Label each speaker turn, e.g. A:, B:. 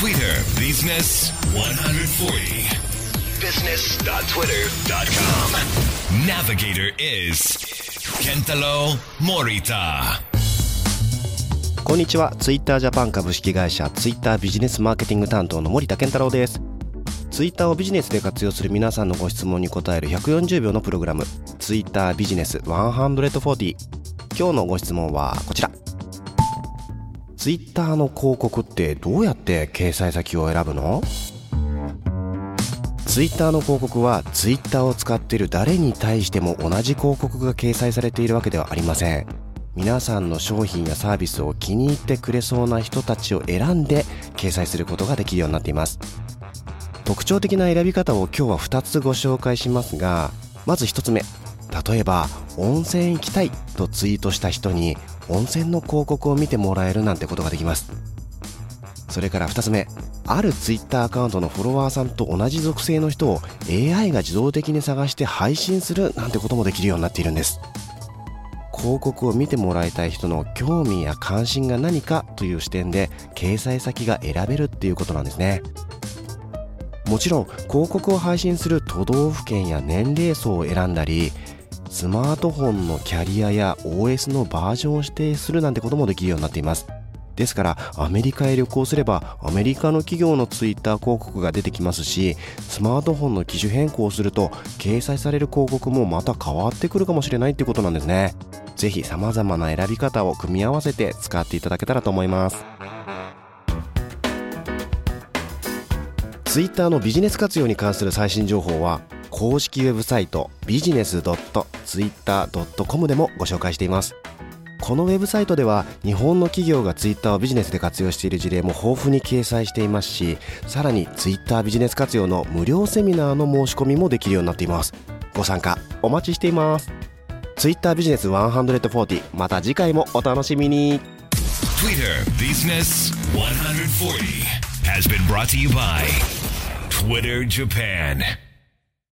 A: Twitter Business 140 business.twitter.com Navigator is Kentaro Morita.
B: こんにちは。ツイッタージャパン株式会社ツイッタービジネスマーケティング担当の森田健太郎です。ツイッターをビジネスで活用する皆さんのご質問に答える140秒のプログラム。ツイッタービジネス140今日のご質問はこちら。ツイッターの広告ってどうやって掲載先を選ぶの？ツイッターの広告はツイッターを使っている誰に対しても同じ広告が掲載されているわけではありません。皆さんの商品やサービスを気に入ってくれそうな人たちを選んで掲載することができるようになっています。特徴的な選び方を今日は2つご紹介しますがまず1つ目。例えば温泉行きたいとツイートした人に温泉の広告を見てもらえるなんてことができます。それから2つ目あるツイッターアカウントのフォロワーさんと同じ属性の人を AI が自動的に探して配信するなんてこともできるようになっているんです。広告を見てもらいたい人の興味や関心が何かという視点で掲載先が選べるっていうことなんですね。もちろん広告を配信する都道府県や年齢層を選んだりスマートフォンのキャリアや OS のバージョンを指定するなんてこともできるようになっています。ですからアメリカへ旅行すればアメリカの企業のツイッター広告が出てきますしスマートフォンの機種変更をすると掲載される広告もまた変わってくるかもしれないってことなんですね。ぜひ様々な選び方を組み合わせて使っていただけたらと思います。ツイッターのビジネス活用に関する最新情報は公式ウェブサイトビジネス .twitter.com でもご紹介しています。このウェブサイトでは日本の企業がツイッターをビジネスで活用している事例も豊富に掲載していますしさらにツイッタービジネス活用の無料セミナーの申し込みもできるようになっています。ご参加お待ちしています。ツイッタービジネス140また次回もお楽しみに。
A: Twitter Business 140 has been brought to you by Twitter Japan